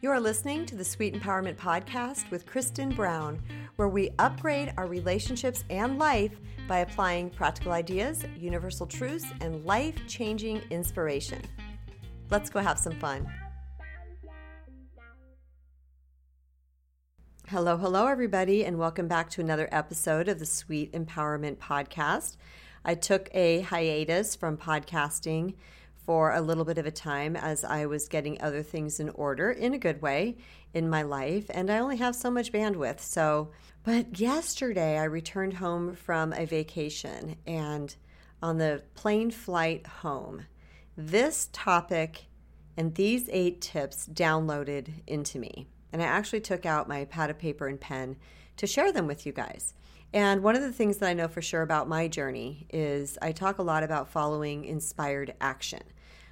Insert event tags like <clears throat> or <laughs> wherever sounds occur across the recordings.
You are listening to the Sweet Empowerment Podcast with Kristen Brown, where we upgrade our relationships and life by applying practical ideas, universal truths, and life changing inspiration. Let's go have some fun. Hello, hello, everybody, and welcome back to another episode of the Sweet Empowerment Podcast. I took a hiatus from podcasting for a little bit of a time as I was getting other things in order in a good way in my life. And I only have so much bandwidth. So, but yesterday I returned home from a vacation and on the plane flight home, this topic and these eight tips downloaded into me. And I actually took out my pad of paper and pen to share them with you guys. And one of the things that I know for sure about my journey is I talk a lot about following inspired action.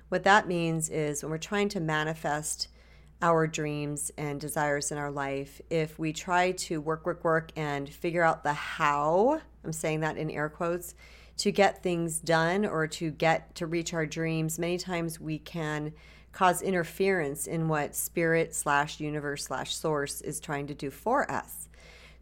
What that means is when we're trying to manifest our dreams and desires in our life, if we try to work, work, work and figure out the how, I'm saying that in air quotes, to get things done or to get to reach our dreams, many times we can cause interference in what spirit slash universe slash source is trying to do for us.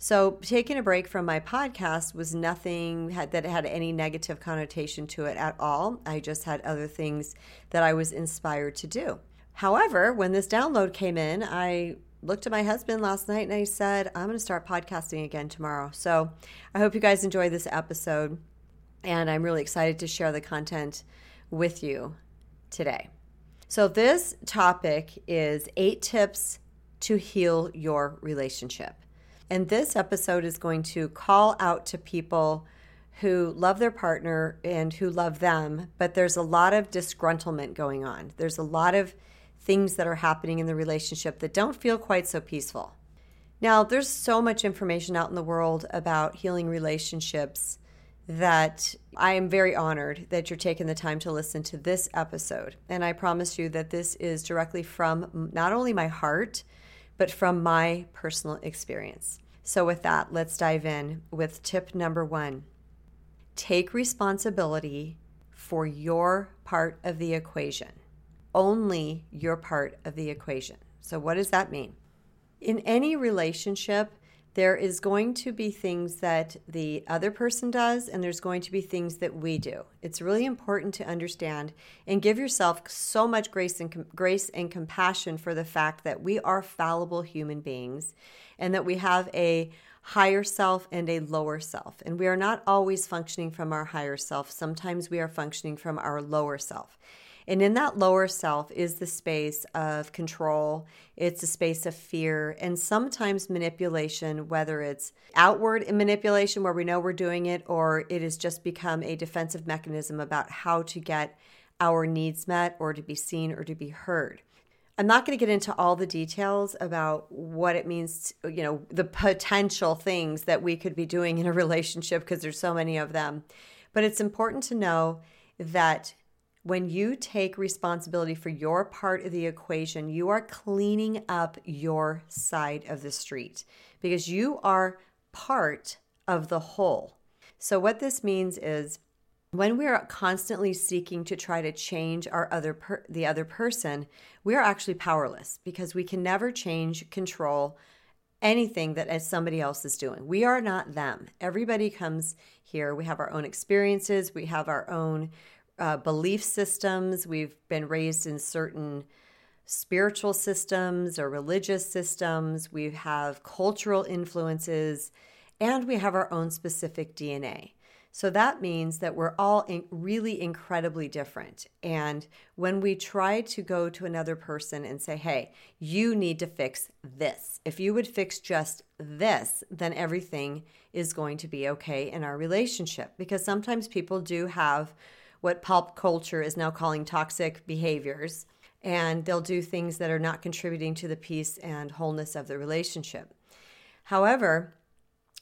So, taking a break from my podcast was nothing that had any negative connotation to it at all. I just had other things that I was inspired to do. However, when this download came in, I looked at my husband last night and I said, I'm going to start podcasting again tomorrow. So, I hope you guys enjoy this episode. And I'm really excited to share the content with you today. So, this topic is eight tips to heal your relationship. And this episode is going to call out to people who love their partner and who love them, but there's a lot of disgruntlement going on. There's a lot of things that are happening in the relationship that don't feel quite so peaceful. Now, there's so much information out in the world about healing relationships that I am very honored that you're taking the time to listen to this episode. And I promise you that this is directly from not only my heart, but from my personal experience. So, with that, let's dive in with tip number one take responsibility for your part of the equation, only your part of the equation. So, what does that mean? In any relationship, there is going to be things that the other person does, and there's going to be things that we do. It's really important to understand and give yourself so much grace and com- grace and compassion for the fact that we are fallible human beings, and that we have a higher self and a lower self, and we are not always functioning from our higher self. Sometimes we are functioning from our lower self. And in that lower self is the space of control, it's a space of fear, and sometimes manipulation, whether it's outward manipulation where we know we're doing it, or it has just become a defensive mechanism about how to get our needs met or to be seen or to be heard. I'm not going to get into all the details about what it means, to, you know, the potential things that we could be doing in a <laughs> relationship because there's so many of them. But it's important to know that when you take responsibility for your part of the equation, you are cleaning up your side of the street because you are part of the whole. So, what this means is when we are constantly seeking to try to change our other per- the other person, we are actually powerless because we can never change, control anything that as somebody else is doing. We are not them. Everybody comes here. We have our own experiences. We have our own uh, belief systems. We've been raised in certain spiritual systems or religious systems. We have cultural influences, and we have our own specific DNA. So that means that we're all in really incredibly different. And when we try to go to another person and say, hey, you need to fix this, if you would fix just this, then everything is going to be okay in our relationship. Because sometimes people do have what pop culture is now calling toxic behaviors, and they'll do things that are not contributing to the peace and wholeness of the relationship. However,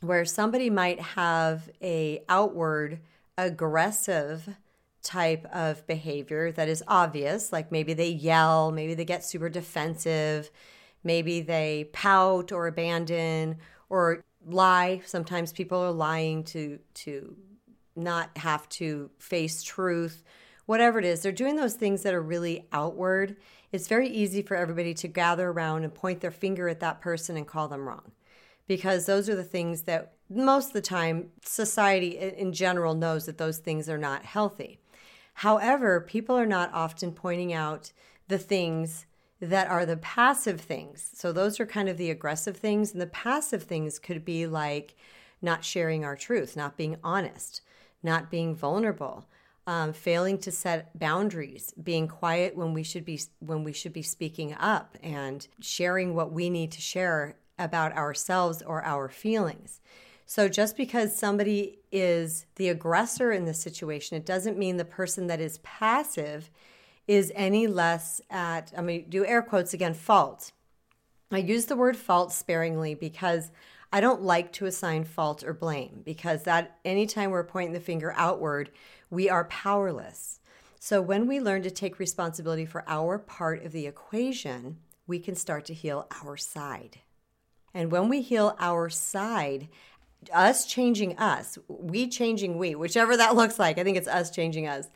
where somebody might have a outward aggressive type of behavior that is obvious like maybe they yell maybe they get super defensive maybe they pout or abandon or lie sometimes people are lying to to not have to face truth, whatever it is. They're doing those things that are really outward it's very easy for everybody to gather around and point their finger at that person and call them wrong. Because those are the things that most of the time society in general knows that those things are not healthy. However, people are not often pointing out the things that are the passive things. So those are kind of the aggressive things. And the passive things could be like not sharing our truth, not being honest, not being vulnerable, um, failing to set boundaries, being quiet when we should be when we should be speaking up and sharing what we need to share about ourselves or our feelings. So just because somebody is the aggressor in the situation, it doesn't mean the person that is passive is any less at, I mean, do air quotes again, fault. I use the word fault sparingly because I don't like to assign fault or blame because that anytime we're pointing the finger outward, we are powerless. So when we learn to take responsibility for our part of the equation, we can start to heal our side. And when we heal our side, us changing us, we changing we, whichever that <laughs> looks like, I think it's us changing us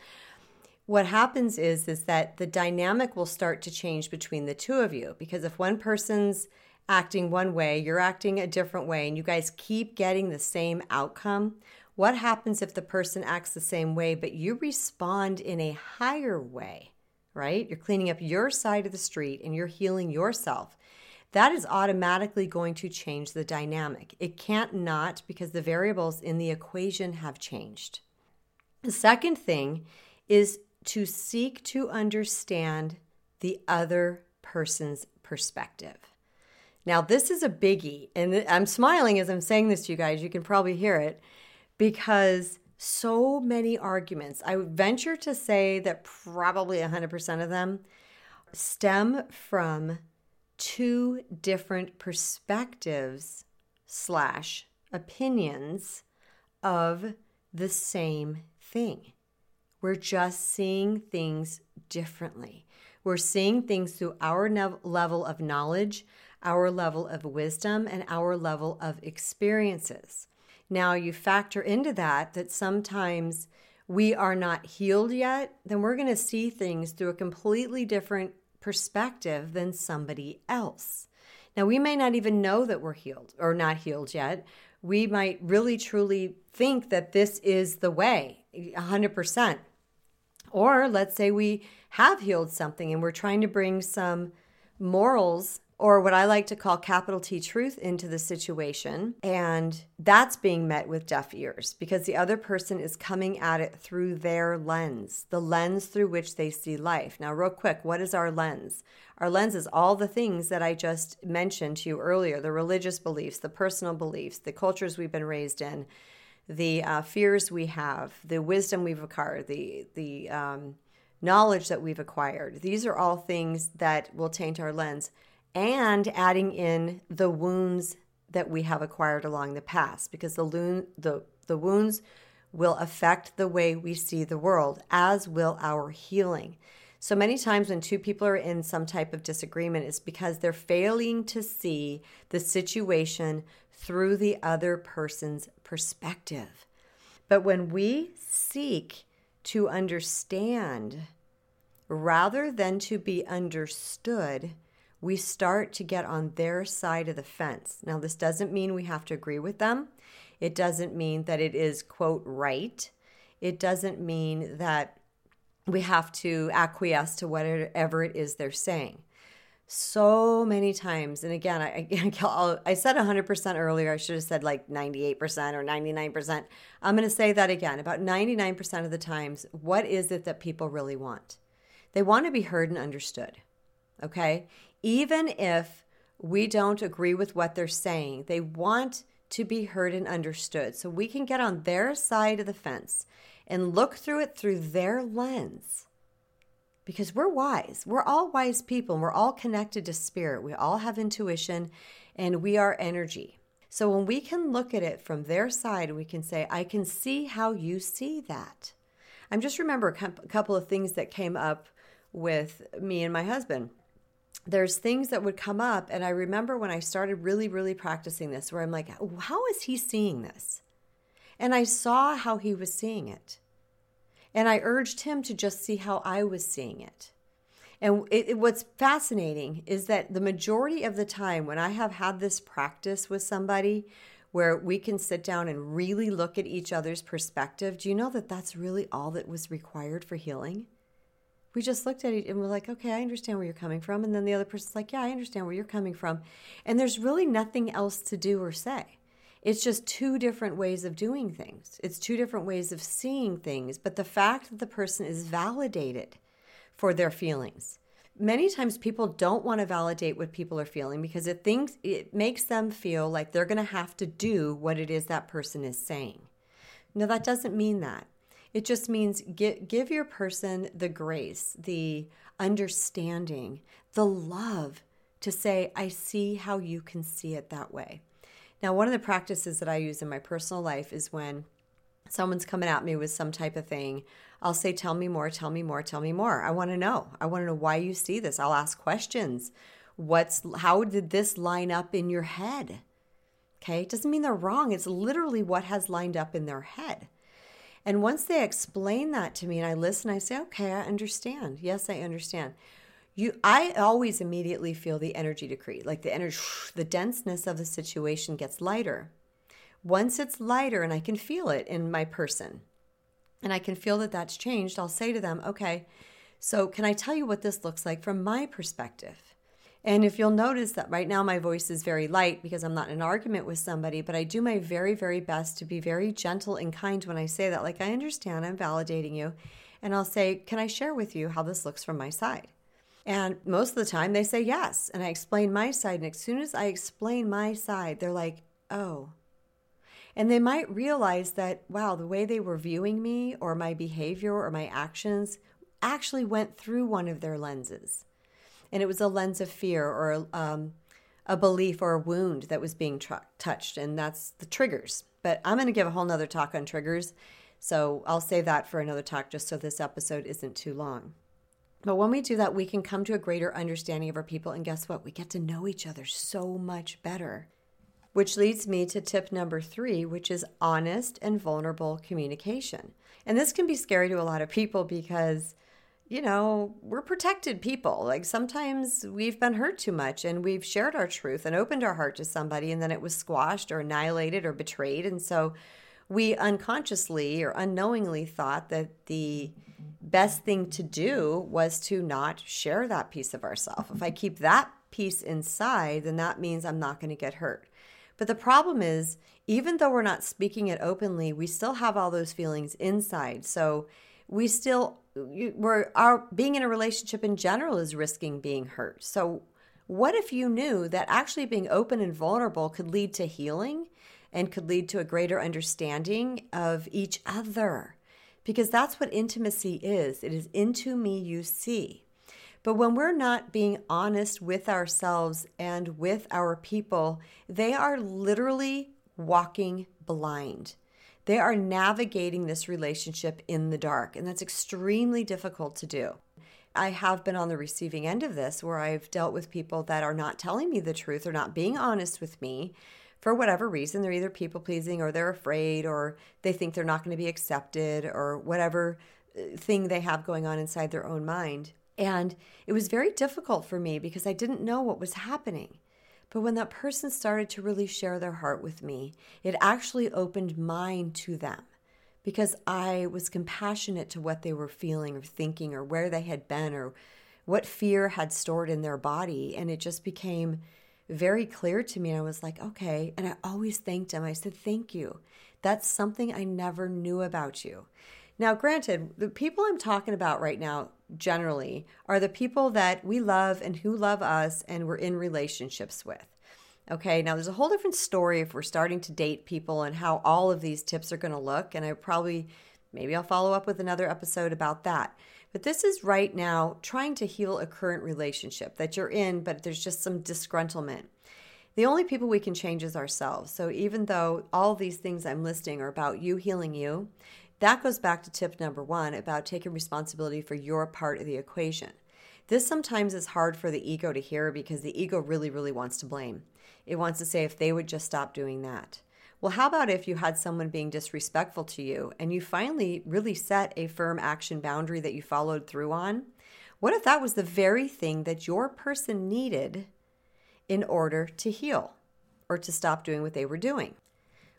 what happens is is that the dynamic will start to change between the two of you because if one person's acting one way, you're acting a different way and you guys keep getting the same outcome, what happens if the person acts the same way but you respond in a higher way, right? You're cleaning up your side of the street and you're healing yourself. That is automatically going to change the dynamic. It can't not because the variables in the equation have changed. The second thing is to seek to understand the other person's perspective. Now, this is a biggie, and I'm smiling as I'm saying this to you guys. You can probably hear it because so many arguments, I would venture to say that probably 100% of them stem from two different perspectives slash opinions of the same thing. We're just seeing things differently. We're seeing things through our ne- level of knowledge, our level of wisdom, and our level of experiences. Now, you factor into that that sometimes we are not healed yet, then we're going to see things through a completely different perspective than somebody else. Now, we may not even know that we're healed or not healed yet. We might really truly think that this is the way, 100%. Or let's say we have healed something and we're trying to bring some morals or what I like to call capital T truth into the situation. And that's being met with deaf ears because the other person is coming at it through their lens, the lens through which they see life. Now, real quick, what is our lens? Our lens is all the things that I just mentioned to you earlier the religious beliefs, the personal beliefs, the cultures we've been raised in, the uh, fears we have, the wisdom we've acquired, the the um, knowledge that we've acquired. These are all things that will taint our lens, and adding in the wounds that we have acquired along the past, because the lo- the the wounds will affect the way we see the world, as will our healing. So many times when two people are in some type of disagreement, it's because they're failing to see the situation through the other person's perspective. But when we seek to understand rather than to be understood, we start to get on their side of the fence. Now, this doesn't mean we have to agree with them. It doesn't mean that it is, quote, right. It doesn't mean that we have to acquiesce to whatever it is they're saying so many times. And again, I, <laughs> I, I said 100% earlier. I should have said like 98% or 99%. I'm going to say that again. About 99% of the times, what is it that people really want? They want to be heard and understood. Okay? Even if we don't agree with what they're saying, they want to be heard and understood. So we can get on their side of the fence and look through it through their lens because we're wise. We're all wise people and we're all connected to spirit. We all have intuition and we are energy. So when we can look at it from their side, we can say, I can see how you see that. I'm just remember a couple of things that came up with me and my husband. There's things that would come up, and I remember when I started really, really practicing this, where I'm like, how is he seeing this? And I saw how he was seeing it. And I urged him to just see how I was seeing it. And it, it, what's fascinating is that the majority of the time when I have had this practice with somebody where we can sit down and really look at each other's perspective, do you know that that's really all that was required for healing? We just looked at it and we're like, okay, I understand where you're coming from. And then the other person's like, yeah, I understand where you're coming from. And there's really nothing else to do or say. It's just two different ways of doing things. It's two different ways of seeing things. But the fact that the person is validated for their feelings. Many times people don't want to validate what people are feeling because it thinks it makes them feel like they're going to have to do what it is that person is saying. No, that doesn't mean that. It just means give, give your person the grace, the understanding, the love to say, I see how you can see it that way. Now, one of the practices that I use in my personal life is when someone's coming at me with some type of thing, I'll say, Tell me more, tell me more, tell me more. I want to know. I want to know why you see this. I'll ask questions. What's how did this line up in your head? Okay, it doesn't mean they're wrong. It's literally what has lined up in their head. And once they explain that to me and I listen, I say, okay, I understand. Yes, I understand. You, I always immediately feel the energy decree, like the energy, the denseness of the situation gets lighter. Once it's lighter and I can feel it in my person, and I can feel that that's changed, I'll say to them, okay, so can I tell you what this looks like from my perspective? And if you'll notice that right now my voice is very light because I'm not in an argument with somebody, but I do my very, very best to be very gentle and kind when I say that. Like, I understand, I'm validating you. And I'll say, Can I share with you how this looks from my side? And most of the time they say yes. And I explain my side. And as soon as I explain my side, they're like, Oh, and they might realize that, wow, the way they were viewing me or my behavior or my actions actually went through one of their lenses. And it was a lens of fear or um, a belief or a wound that was being tr- touched. And that's the triggers. But I'm going to give a whole nother talk on triggers. So I'll save that for another talk just so this episode isn't too long. But when we do that, we can come to a greater understanding of our people. And guess what? We get to know each other so much better. Which leads me to tip number three, which is honest and vulnerable communication. And this can be scary to a lot of people because, you know, we're protected people. Like sometimes we've been hurt too much and we've shared our truth and opened our heart to somebody and then it was squashed or annihilated or betrayed. And so we unconsciously or unknowingly thought that the best thing to do was to not share that piece of ourselves. If I keep that piece inside, then that means I'm not going to get hurt. But the problem is, even though we're not speaking it openly, we still have all those feelings inside. So we still we're our being in a relationship in general is risking being hurt. So what if you knew that actually being open and vulnerable could lead to healing and could lead to a greater understanding of each other? Because that's what intimacy is. It is into me you see. But when we're not being honest with ourselves and with our people, they are literally walking blind. They are navigating this relationship in the dark, and that's extremely difficult to do. I have been on the receiving end of this where I've dealt with people that are not telling me the truth or not being honest with me for whatever reason. They're either people pleasing or they're afraid or they think they're not going to be accepted or whatever uh, thing they have going on inside their own mind. And it was very difficult for me because I didn't know what was happening. But when that person started to really share their heart with me, it actually opened mine to them because I was compassionate to what they were feeling or thinking or where they had been or what fear had stored in their body. And it just became very clear to me. And I was like, okay. And I always thanked him. I said, thank you. That's something I never knew about you. Now, granted, the people I'm talking about right now generally are the people that we love and who love us and we're in relationships with. Okay, now there's a whole different story if we're starting to date people and how all of these tips are going to look. And I probably, maybe I'll follow up with another episode about that. But this is right now trying to heal a current relationship that you're in, but there's just some disgruntlement. The only people we can change is ourselves. So even though all these things I'm listing are about you healing you, that goes back to tip number one about taking responsibility for your part of the equation. This sometimes is hard for the ego to hear because the ego really, really wants to blame. It wants to say if they would just stop doing that. Well, how about if you had someone being disrespectful to you and you finally really set a firm action boundary that you followed through on? What if that was the very thing that your person needed in order to heal or to stop doing what they were doing?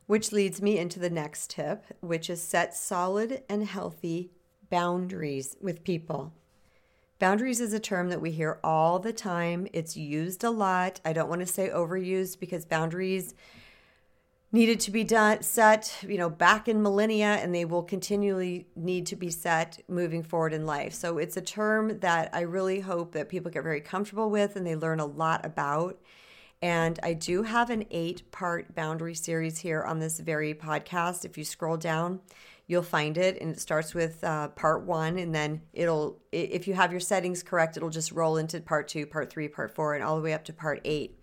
Which leads me into the next tip, which is set solid and healthy boundaries with people. Boundaries is a term that we hear all the time. It's used a lot. I don't want to say overused because boundaries needed to be done set, you know, back in millennia and they will continually need to be set moving forward in life. So it's a term that I really hope that people get very comfortable with and they learn a lot about. And I do have an eight part boundary series here on this very podcast. If you scroll down, you'll find it. And it starts with uh, part one. And then it'll, if you have your settings correct, it'll just roll into part two, part three, part four, and all the way up to part eight.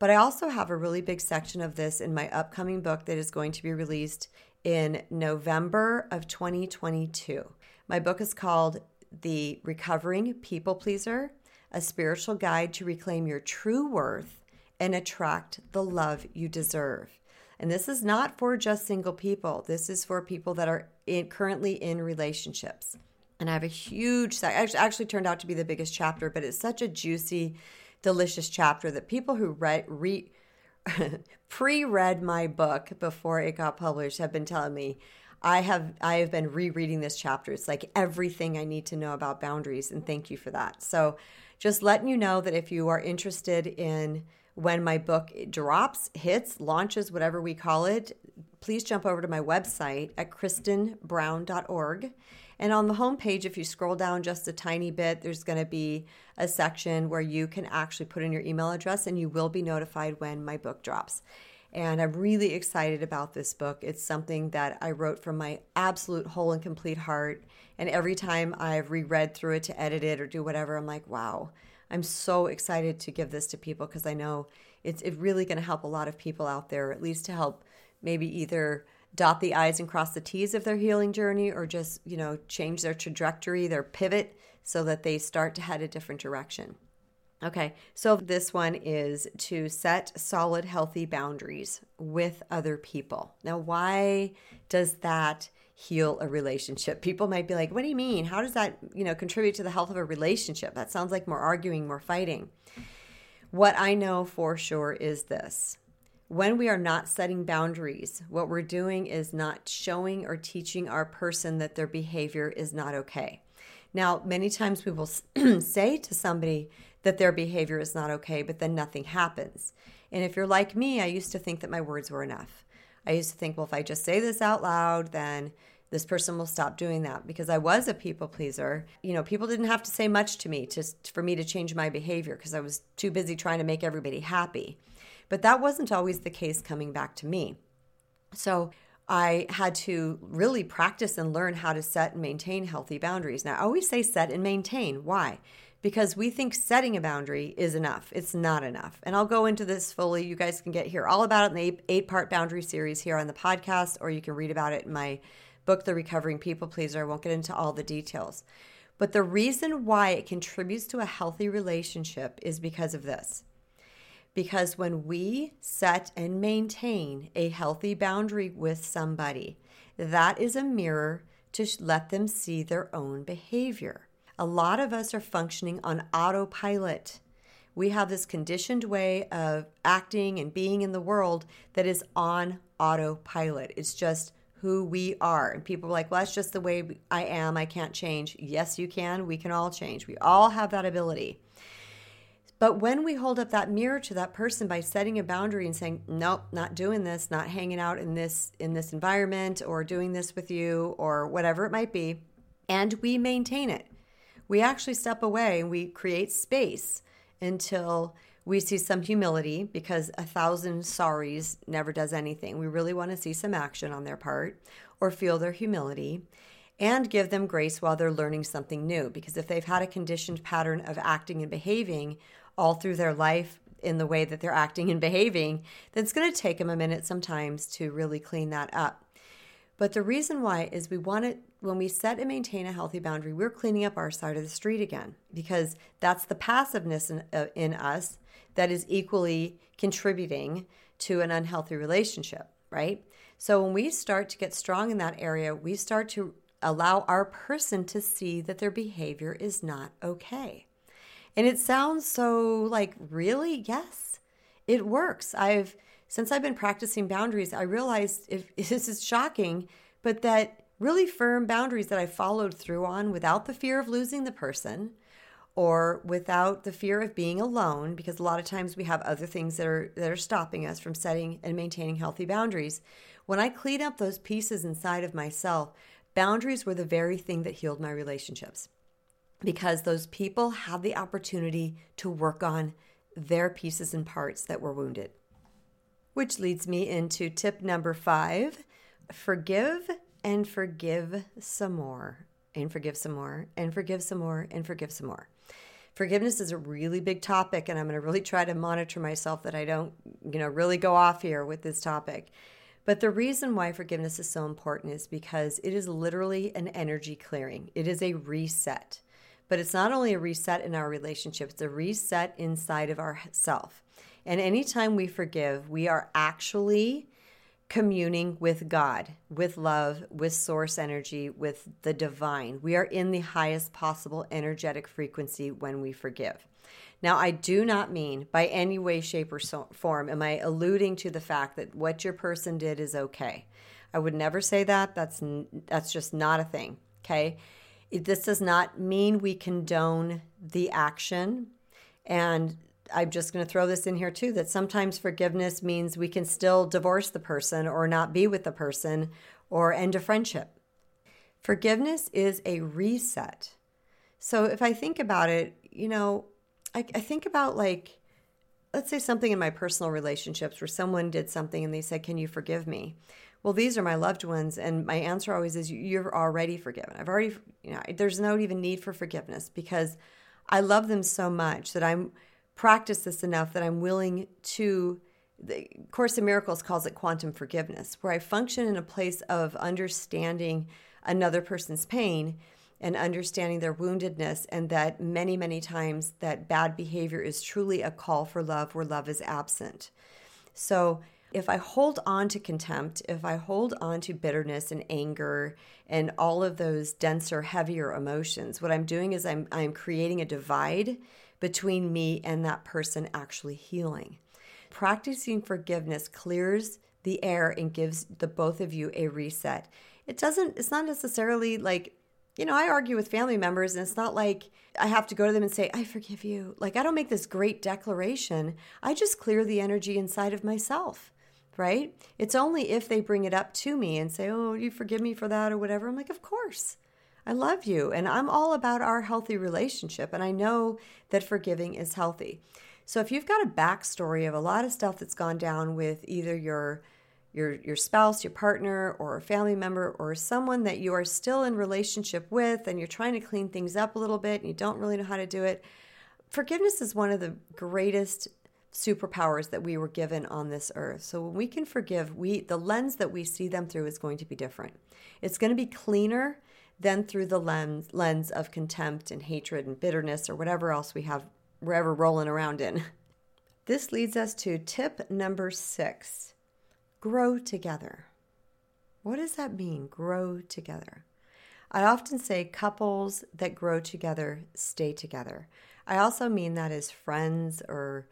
But I also have a really big section of this in my upcoming book that is going to be released in November of 2022. My book is called The Recovering People Pleaser A Spiritual Guide to Reclaim Your True Worth and attract the love you deserve. And this is not for just single people. This is for people that are in, currently in relationships. And I have a huge, actually, actually turned out to be the biggest chapter, but it's such a juicy, delicious chapter that people who read, re, <laughs> pre-read my book before it got published have been telling me I have I have been rereading this chapter. It's like everything I need to know about boundaries, and thank you for that. So, just letting you know that if you are interested in when my book drops, hits, launches, whatever we call it, please jump over to my website at kristenbrown.org. And on the homepage, if you scroll down just a tiny bit, there's going to be a section where you can actually put in your email address and you will be notified when my book drops. And I'm really excited about this book. It's something that I wrote from my absolute whole and complete heart. And every time I've reread through it to edit it or do whatever, I'm like, wow, I'm so excited to give this to people because I know it's it really going to help a lot of people out there, at least to help maybe either dot the i's and cross the t's of their healing journey or just you know change their trajectory their pivot so that they start to head a different direction. Okay so this one is to set solid healthy boundaries with other people. Now why does that heal a relationship. People might be like, "What do you mean? How does that, you know, contribute to the health of a relationship?" That sounds like more arguing, more fighting. What I know for sure is this. When we are not setting boundaries, what we're doing is not showing or teaching our person that their behavior is not okay. Now, many times we will <clears throat> say to somebody that their behavior is not okay, but then nothing happens. And if you're like me, I used to think that my words were enough. I used to think, well, if I just say this out loud, then this person will stop doing that because I was a people pleaser. You know, people didn't have to say much to me to, for me to change my behavior because I was too busy trying to make everybody happy. But that wasn't always the case coming back to me. So I had to really practice and learn how to set and maintain healthy boundaries. Now, I always say set and maintain. Why? Because we think setting a boundary is enough. It's not enough. And I'll go into this fully. You guys can get here all about it in the eight part boundary series here on the podcast, or you can read about it in my book, The Recovering People Pleaser. I won't get into all the details. But the reason why it contributes to a healthy relationship is because of this. Because when we set and maintain a healthy boundary with somebody, that is a mirror to let them see their own behavior a lot of us are functioning on autopilot. We have this conditioned way of acting and being in the world that is on autopilot. It's just who we are. And people are like, well, that's just the way I am. I can't change. Yes, you can. We can all change. We all have that ability. But when we hold up that mirror to that person by setting a boundary and saying, "Nope, not doing this, not hanging out in this in this environment or doing this with you or whatever it might be," and we maintain it we actually step away and we create space until we see some humility because a thousand sorries never does anything. We really want to see some action on their part or feel their humility and give them grace while they're learning something new. Because if they've had a conditioned pattern of acting and behaving all through their life in the way that they're acting and behaving, then it's going to take them a minute sometimes to really clean that up. But the reason why is we want it when we set and maintain a healthy boundary, we're cleaning up our side of the street again because that's the passiveness in, uh, in us that is equally contributing to an unhealthy relationship, right? So when we start to get strong in that area, we start to allow our person to see that their behavior is not okay. And it sounds so like, really? Yes, it works. I've, since I've been practicing boundaries, I realized <laughs> if this is shocking, but that really firm boundaries that I followed through on without the fear of losing the person or without the fear of being alone because a lot of times we have other things that are that are stopping us from setting and maintaining healthy boundaries. When i clean up those pieces inside of myself boundaries were the very thing that healed my relationships because those people had the opportunity to work on their pieces and parts that were wounded which leads me into tip number 5 forgive and forgive some more and forgive some more and forgive some more and forgive some more. Forgiveness is a really big topic and i'm going to really try to monitor myself that i don't you know really go off here with this topic. But the reason why forgiveness is so important is because it is literally an energy clearing. It is a reset. But it's not only a reset in our relationship it's a reset inside of ourself and anytime we forgive we are actually communing with God, with love, with source energy, with the divine. We are in the highest possible energetic frequency when we forgive. Now, I do not mean by any way, shape, or so form am I alluding to the fact that what your person did is okay. I would never say that. That's that's just not a thing. Okay, this does not mean we condone the action, and I'm just going to throw this in here too that sometimes forgiveness means we can still divorce the person or not be with the person or end a friendship. Forgiveness is a reset. So if I think about it, you know, I, I think about like, let's say something in my personal relationships where someone did something and they said, Can you forgive me? Well, these are my loved ones. And my answer always is, You're already forgiven. I've already, you know, there's no even need for forgiveness because I love them so much that I'm practice this enough that I'm willing to. The Course in Miracles calls it quantum forgiveness, where I function in a place of understanding another person's pain and understanding their woundedness, and that many, many times that bad behavior is truly a call for love where love is absent. So, if I hold on to contempt, if I hold on to bitterness and anger and all of those denser, heavier emotions, what I'm doing is I'm, I'm creating a divide between me and that person actually healing. Practicing forgiveness clears the air and gives the both of you a reset. It doesn't, it's not necessarily like, you know, I argue with family members and it's not like I have to go to them and say, I forgive you. Like, I don't make this great declaration. I just clear the energy inside of myself, right? It's only if they bring it up to me and say, Oh, you forgive me for that or whatever. I'm like, Of course. I love you. And I'm all about our healthy relationship. And I know that forgiving is healthy. So if you've got a backstory of a lot of stuff that's gone down with either your your your spouse, your partner, or a family member, or someone that you are still in relationship with, and you're trying to clean things up a little bit, and you don't really know how to do it, forgiveness is one of the greatest superpowers that we were given on this earth. So when we can forgive, we the lens that we see them through is going to be different. It's going to be cleaner than through the lens, lens of contempt and hatred and bitterness or whatever else we have wherever rolling around in. <laughs> This leads us to tip number six grow together. What does that mean, grow together? I often say couples that grow together stay together. I also mean that as friends or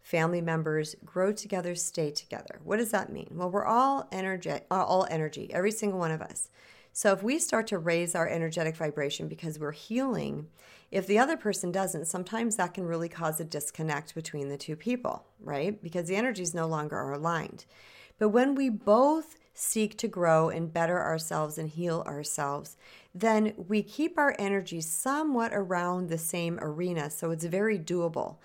family members grow together, stay together. What does that mean? Well, we're all energy, all energy, every single one of us. So if we start to raise our energetic vibration because we're healing, if the other person doesn't, sometimes that can really cause a disconnect between the two people, right? Because the energies no longer are aligned. But when we both seek to grow and better ourselves and heal ourselves, then we keep our energy somewhat around the same arena. So it's very doable.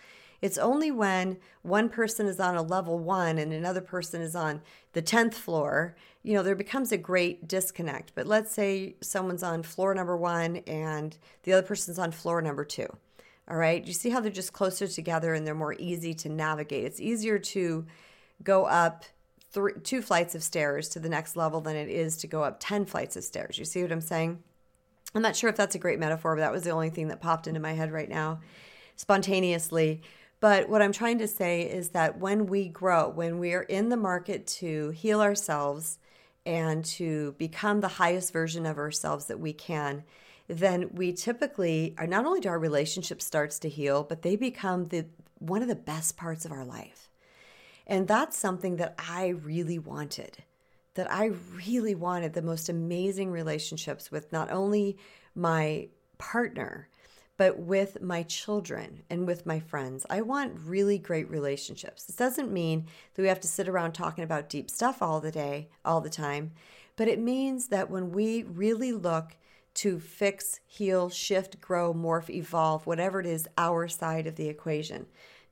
It's only when one person is on a level one and another person is on the 10th floor, you know, there becomes a great disconnect. But let's say someone's on floor number one and the other person's on floor number two. All right. You see how they're just closer together and they're more easy to navigate. It's easier to go up three, two flights of stairs to the next level than it is to go up 10 flights of stairs. You see what I'm saying? I'm not sure if that's a great metaphor, but that was the only thing that popped into my head right now spontaneously. But what I'm trying to say is that when we grow, when we are in the market to heal ourselves and to become the highest version of ourselves that we can, then we typically are not only do our relationship starts to heal, but they become the one of the best parts of our life. And that's something that I really wanted. That I really wanted the most amazing relationships with not only my partner, but with my children and with my friends. I want really great relationships. This doesn't mean that we have to sit around talking about deep stuff all the day, all the time, but it means that when we really look to fix, heal, shift, grow, morph, evolve, whatever it is, our side of the equation.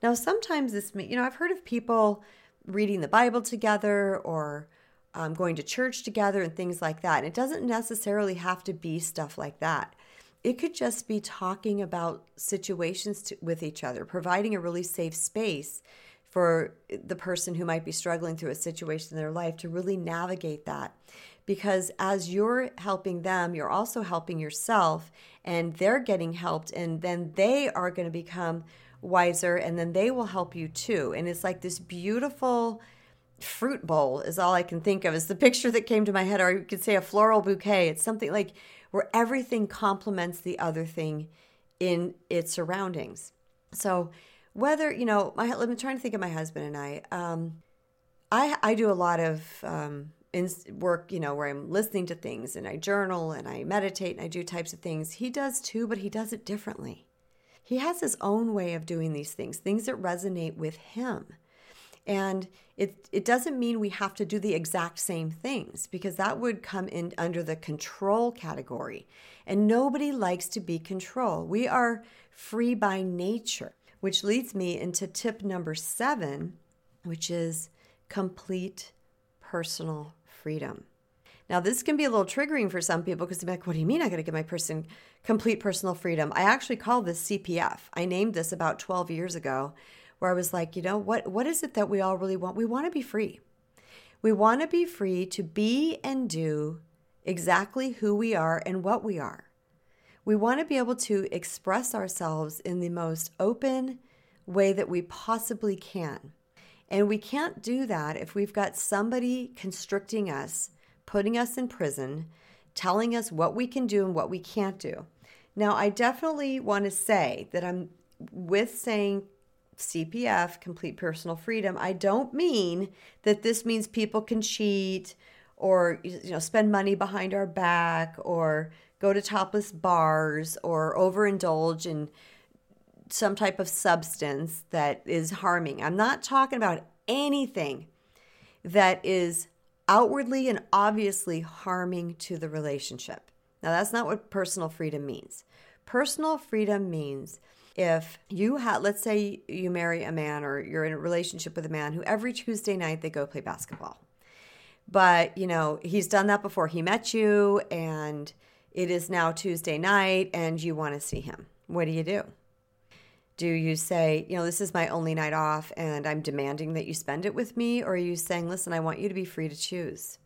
Now, sometimes this, you know, I've heard of people reading the Bible together or um, going to church together and things like that. And it doesn't necessarily have to be stuff like that. It could just be talking about situations to, with each other, providing a really safe space for the person who might be struggling through a situation in their life to really navigate that. Because as you're helping them, you're also helping yourself, and they're getting helped, and then they are going to become wiser, and then they will help you too. And it's like this beautiful fruit bowl, is all I can think of, is the picture that came to my head, or you could say a floral bouquet. It's something like where everything complements the other thing in its surroundings. So, whether, you know, my, I'm trying to think of my husband and I. Um, I, I do a lot of um, in work, you know, where I'm listening to things and I journal and I meditate and I do types of things. He does too, but he does it differently. He has his own way of doing these things, things that resonate with him. And it, it doesn't mean we have to do the exact same things because that would come in under the control category. And nobody likes to be controlled. We are free by nature, which leads me into tip number seven, which is complete personal freedom. Now, this can be a little triggering for some people because they're like, what do you mean I got to give my person complete personal freedom? I actually call this CPF. I named this about 12 years ago where I was like, you know, what what is it that we all really want? We want to be free. We want to be free to be and do exactly who we are and what we are. We want to be able to express ourselves in the most open way that we possibly can. And we can't do that if we've got somebody constricting us, putting us in prison, telling us what we can do and what we can't do. Now, I definitely want to say that I'm with saying CPF, complete personal freedom, I don't mean that this means people can cheat or you know spend money behind our back or go to topless bars or overindulge in some type of substance that is harming. I'm not talking about anything that is outwardly and obviously harming to the relationship. Now, that's not what personal freedom means. Personal freedom means if you have, let's say you marry a man or you're in a relationship with a man who every Tuesday night they go play basketball. But, you know, he's done that before he met you and it is now Tuesday night and you want to see him. What do you do? Do you say, you know, this is my only night off and I'm demanding that you spend it with me? Or are you saying, listen, I want you to be free to choose?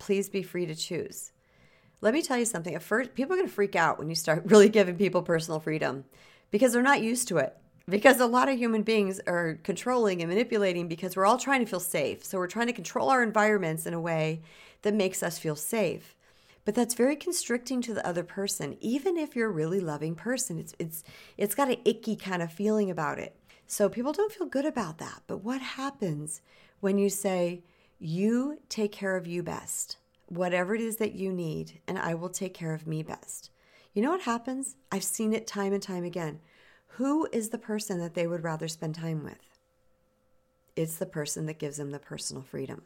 Please be free to choose. Let me tell you something. At first, people are going to freak out when you start <laughs> really giving people personal freedom because they're not used to it. Because a lot of human beings are controlling and manipulating because we're all trying to feel safe. So we're trying to control our environments in a way that makes us feel safe. But that's very constricting to the other person, even if you're a really loving person. It's it's it's got an icky kind of feeling about it. So people don't feel good about that. But what happens when you say, you take care of you best, whatever it is that you need, and I will take care of me best? You know what happens? I've seen it time and time again. Who is the person that they would rather spend time with? It's the person that gives them the personal freedom.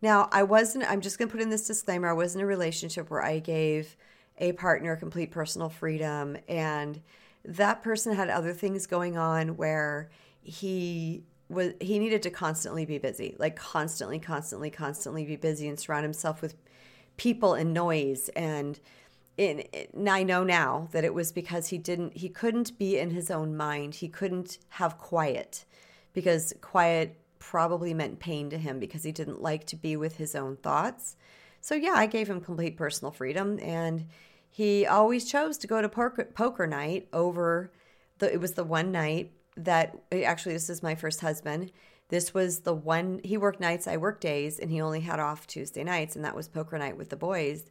Now, I wasn't, I'm just going to put in this disclaimer I was in a relationship where I gave a partner complete personal freedom, and that person had other things going on where he was he needed to constantly be busy like constantly constantly constantly be busy and surround himself with people and noise and in, I know now that it was because he didn't he couldn't be in his own mind. He couldn't have quiet because quiet probably meant pain to him because he didn't like to be with his own thoughts. So yeah, I gave him complete personal freedom and he always chose to go to poker, poker night over the it was the one night that eh, actually, this is my first husband. This was the one, he worked nights, I worked days, and he only had off Tuesday nights, and that was poker night with the boys.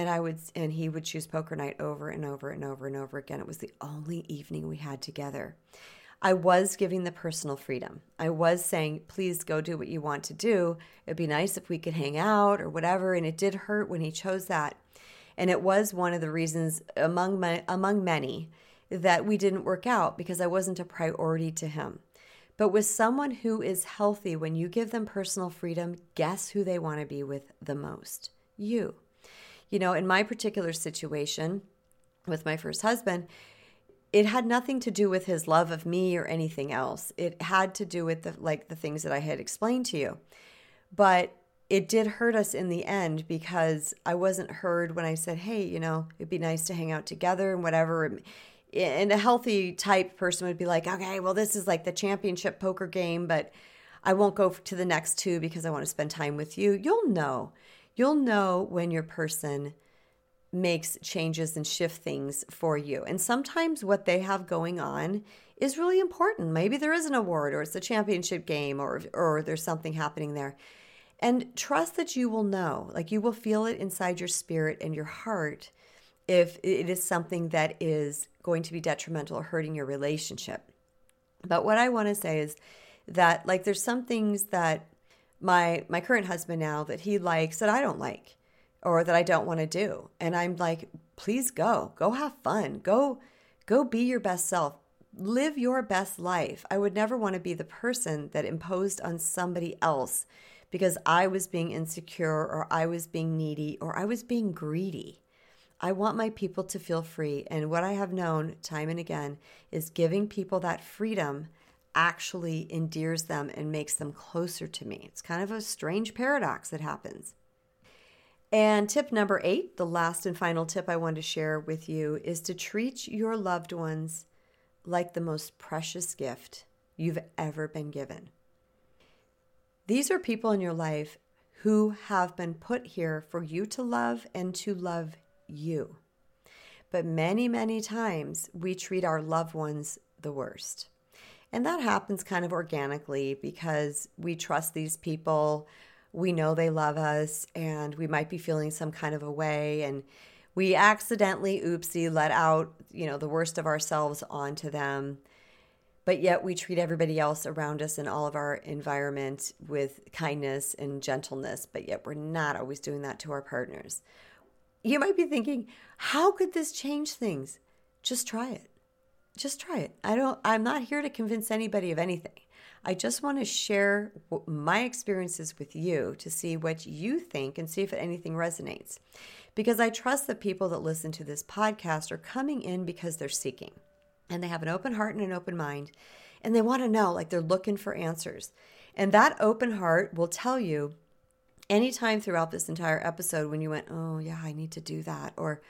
And I would, and he would choose poker night over and over and over and over again. It was the only evening we had together. I was giving the personal freedom. I was saying, please go do what you want to do. It'd be nice if we could hang out or whatever. And it did hurt when he chose that. And it was one of the reasons among my, among many that we didn't work out because I wasn't a priority to him. But with someone who is healthy, when you give them personal freedom, guess who they want to be with the most? You. You know, in my particular situation with my first husband, it had nothing to do with his love of me or anything else. It had to do with the like the things that I had explained to you. But it did hurt us in the end because I wasn't heard when I said, "Hey, you know, it'd be nice to hang out together and whatever." And a healthy type person would be like, "Okay, well, this is like the championship poker game, but I won't go to the next two because I want to spend time with you." You'll know. You'll know when your person makes changes and shift things for you. And sometimes what they have going on is really important. Maybe there is an award or it's a championship game or or there's something happening there. And trust that you will know. Like you will feel it inside your spirit and your heart if it is something that is going to be detrimental or hurting your relationship. But what I want to say is that like there's some things that my my current husband now that he likes that I don't like or that I don't want to do. And I'm like, please go. Go have fun. Go go be your best self. Live your best life. I would never want to be the person that imposed on somebody else because I was being insecure or I was being needy or I was being greedy. I want my people to feel free. And what I have known time and again is giving people that freedom actually endears them and makes them closer to me. It's kind of a strange paradox that happens. And tip number eight, the last and final tip I want to share with you, is to treat your loved ones like the most precious gift you've ever been given. These are people in your life who have been put here for you to love and to love you. But many, many times we treat our loved ones the worst. And that happens kind of organically because we trust these people. We know they love us and we might be feeling some kind of a way. And we accidentally oopsie let out you know the worst of ourselves onto them. But yet we treat everybody else around us in all of our environment with kindness and gentleness. But yet we're not always doing that to our partners. You might be thinking how could this change things? Just try it just try it i don't i'm not here to convince anybody of anything I just want to share my experiences with you to see what you think and see if anything resonates. Because I trust that people that listen to this podcast are coming in because they're seeking and they have an open heart and an open mind and they want to know, like they're looking for answers. And that open heart will tell you anytime throughout this entire episode when you went, oh, yeah, I need to do that, or,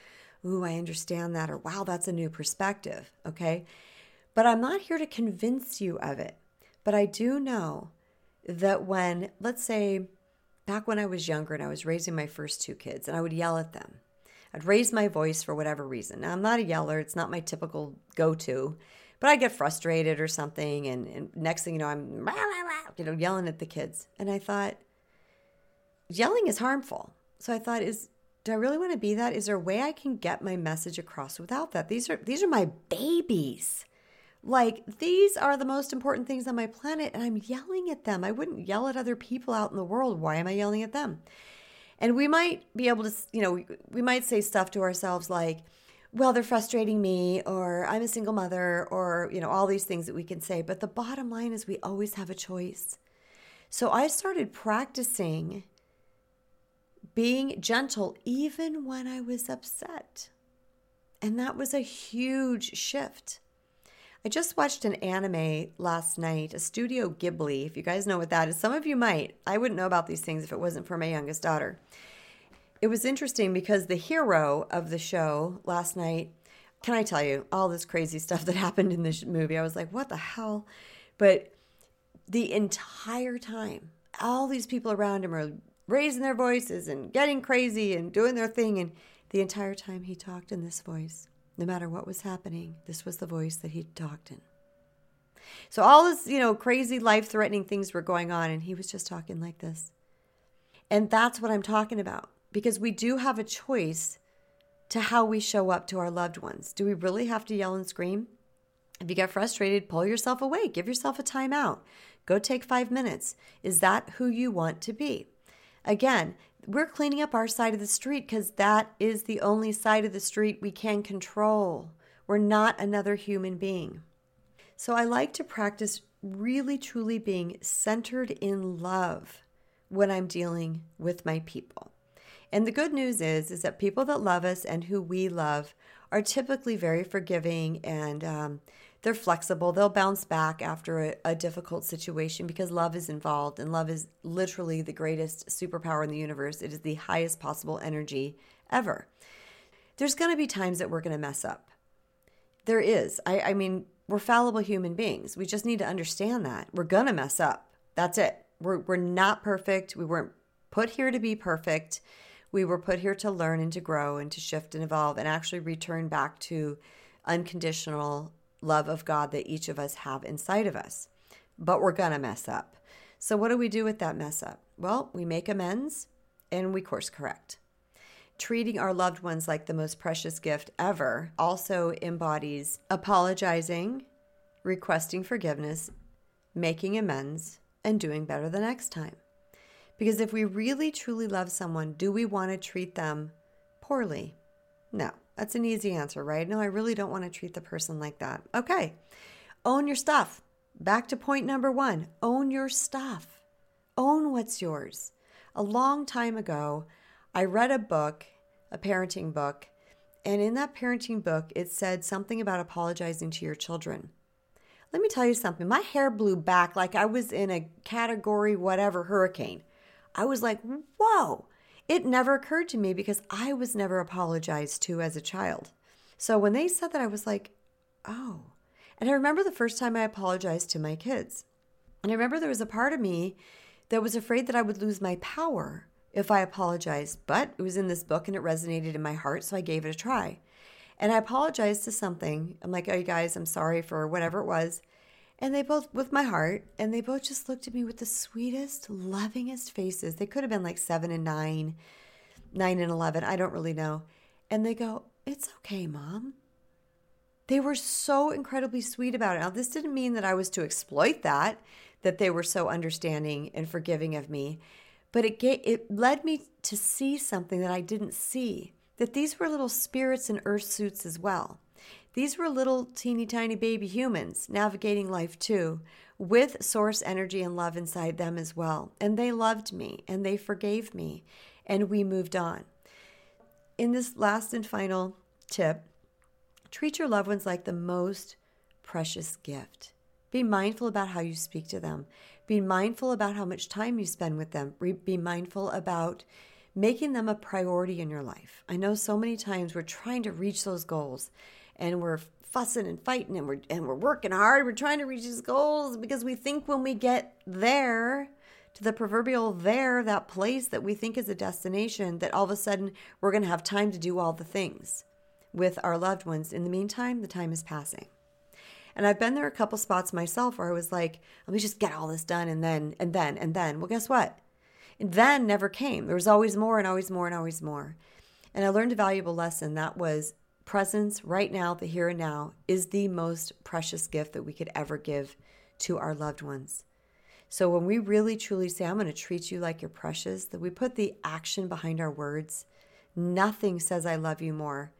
ooh, I understand that, or wow, that's a new perspective. Okay. But I'm not here to convince you of it. But I do know that when, let's say, back when I was younger and I was raising my first two kids, and I would yell at them, I'd raise my voice for whatever reason. Now, I'm not a yeller, it's not my typical go to, but I get frustrated or something. And, and next thing you know, I'm, you know, yelling at the kids. And I thought, yelling is harmful. So I thought, is, do I really want to be that? Is there a way I can get my message across without that? These are these are my babies. Like, these are the most important things on my planet, and I'm yelling at them. I wouldn't yell at other people out in the world. Why am I yelling at them? And we might be able to, you know, we might say stuff to ourselves like, well, they're frustrating me, or I'm a single mother, or, you know, all these things that we can say. But the bottom line is we always have a choice. So I started practicing being gentle even when I was upset. And that was a huge shift. I just watched an anime last night, a Studio Ghibli. If you guys know what that is, some of you might. I wouldn't know about these things if it wasn't for my youngest daughter. It was interesting because the hero of the show last night, can I tell you all this crazy stuff that <laughs> happened in this movie? I was like, what the hell? But the entire time, all these people around him are raising their voices and getting crazy and doing their thing. And the entire time he talked in this voice. No matter what was happening, this was the voice that he talked in. So all this, you know, crazy life threatening things were going on. And he was just talking like this. And that's what I'm talking about because we do have a choice to how we show up to our loved ones. Do we really have to yell and scream? If you get frustrated, pull yourself away, give yourself a timeout. Go take five minutes. Is that who you want to be? Again, we're cleaning up our side of the street because that is the only side of the street we can control. We're not another human being. So I like to practice really truly being centered in love when I'm dealing with my people. And the good news is is that people that love us and who we love are typically very forgiving and um, they're flexible. They'll bounce back after a, a, difficult situation because love is involved, and love is literally the greatest superpower in the universe. It is the highest possible energy ever. There's going to be times that we're going to mess up. There is. I, I mean, we're fallible human beings. We just need to understand that. We're going to mess up. That's it. We're, we're not perfect. We weren't put here to be perfect. We were put here to learn and to grow and to shift and evolve and actually return back to unconditional love of God that each of us have inside of us. But we're going to mess up. So, what do we do with that mess up? Well, we make amends and we course correct. Treating our loved ones like the most precious gift ever also embodies apologizing, requesting forgiveness, making amends, and doing better the next time. Because if we really truly love someone, do we want to treat them poorly? No. That's an easy answer, right? No, I really don't want to treat the person like that. Okay. Own your stuff. Back to point number one own your stuff. Own what's yours. A long time ago, I read a book, a parenting book, and in that parenting book, it said something about apologizing to your children. Let me tell you something. My hair blew back like I was in a category whatever hurricane. I was like, whoa, it never occurred to me because I was never apologized to as a child. So when they said that, I was like, oh. And I remember the first time I apologized to my kids. And I remember there was a part of me that was afraid that I would lose my power if I apologized. But it was in this book and it resonated in my heart, so I gave it a try. And I apologized to something. I'm like, oh, you guys, I'm sorry for whatever it was. And they both, with my heart, and they both just looked at me with the sweetest, lovingest faces. They could have been like seven and nine, nine and 11. I don't really know. And they go, It's okay, mom. They were so incredibly sweet about it. Now, this didn't mean that I was to exploit that, that they were so understanding and forgiving of me, but it, gave, it led me to see something that I didn't see that these were little spirits in earth suits as well. These were little teeny tiny baby humans navigating life too, with source energy and love inside them as well. And they loved me and they forgave me, and we moved on. In this last and final tip, treat your loved ones like the most precious gift. Be mindful about how you speak to them. Be mindful about how much time you spend with them. Be mindful about making them a priority in your life. I know so many times we're trying to reach those goals and we're fussing and fighting and we're and we're working hard. We're trying to reach these goals because we think when we get there to the proverbial there, that place that we think is a destination, that all of a sudden we're going to have time to do all the things with our loved ones. In the meantime, the time is passing. And I've been there a couple spots myself where I was like, let me just get all this done and then and then and then. Well, guess what? And then never came. There was always more and always more and always more. And I learned a valuable lesson that was presence right now, the here and now, is the most precious gift that we could ever give to our loved ones. So when we really truly say, I'm going to treat you like you're precious, that we put the action behind our words, nothing says I love you more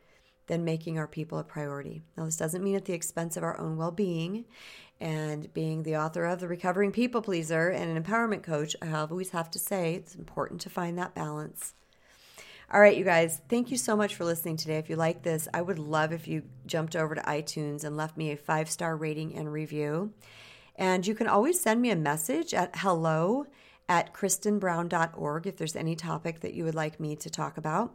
than making our people a priority. Now, this doesn't mean at the expense of our own well being. And being the author of The Recovering People Pleaser and an empowerment coach, I always have to say it's important to find that balance. All right, you guys, thank you so much for listening today. If you like this, I would love if you jumped over to iTunes and left me a five star rating and review. And you can always send me a message at hello at kristenbrown.org if there's any topic that you would like me to talk about.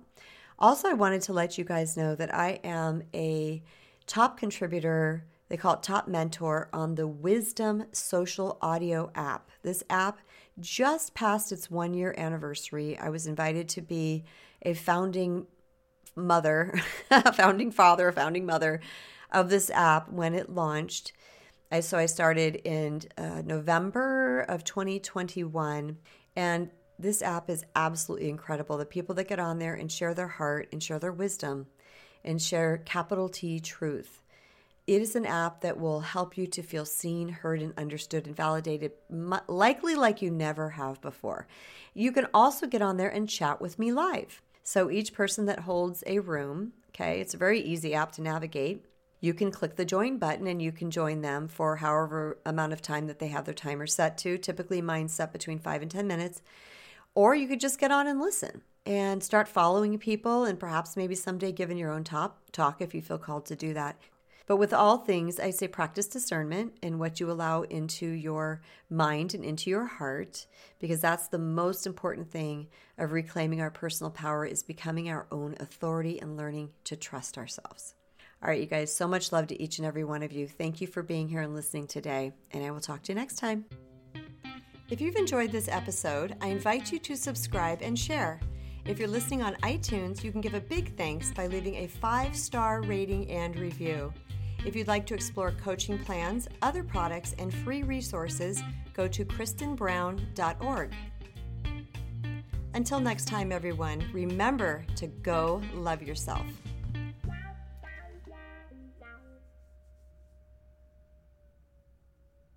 Also, I wanted to let you guys know that I am a top contributor, they call it top mentor, on the Wisdom Social Audio app. This app just passed its one year anniversary. I was invited to be a founding mother, a <laughs> founding father, a founding mother of this app when it launched. I, so I started in uh, November of 2021, and this app is absolutely incredible. The people that get on there and share their heart and share their wisdom and share capital T truth. It is an app that will help you to feel seen, heard, and understood and validated, likely like you never have before. You can also get on there and chat with me live. So each person that holds a room, okay, it's a very easy app to navigate. You can click the join button and you can join them for however amount of time that they have their timer set to. Typically, mine's set between five and 10 minutes. Or you could just get on and listen and start following people and perhaps maybe someday giving your own top talk if you feel called to do that. But with all things, I say practice discernment in what you allow into your mind and into your heart, because that's the most important thing of reclaiming our personal power is becoming our own authority and learning to trust ourselves. All right, you guys, so much love to each and every one of you. Thank you for being here and listening today, and I will talk to you next time. If you've enjoyed this episode, I invite you to subscribe and share. If you're listening on iTunes, you can give a big thanks by leaving a five star rating and review. If you'd like to explore coaching plans, other products, and free resources, go to kristenbrown.org. Until next time, everyone, remember to go love yourself.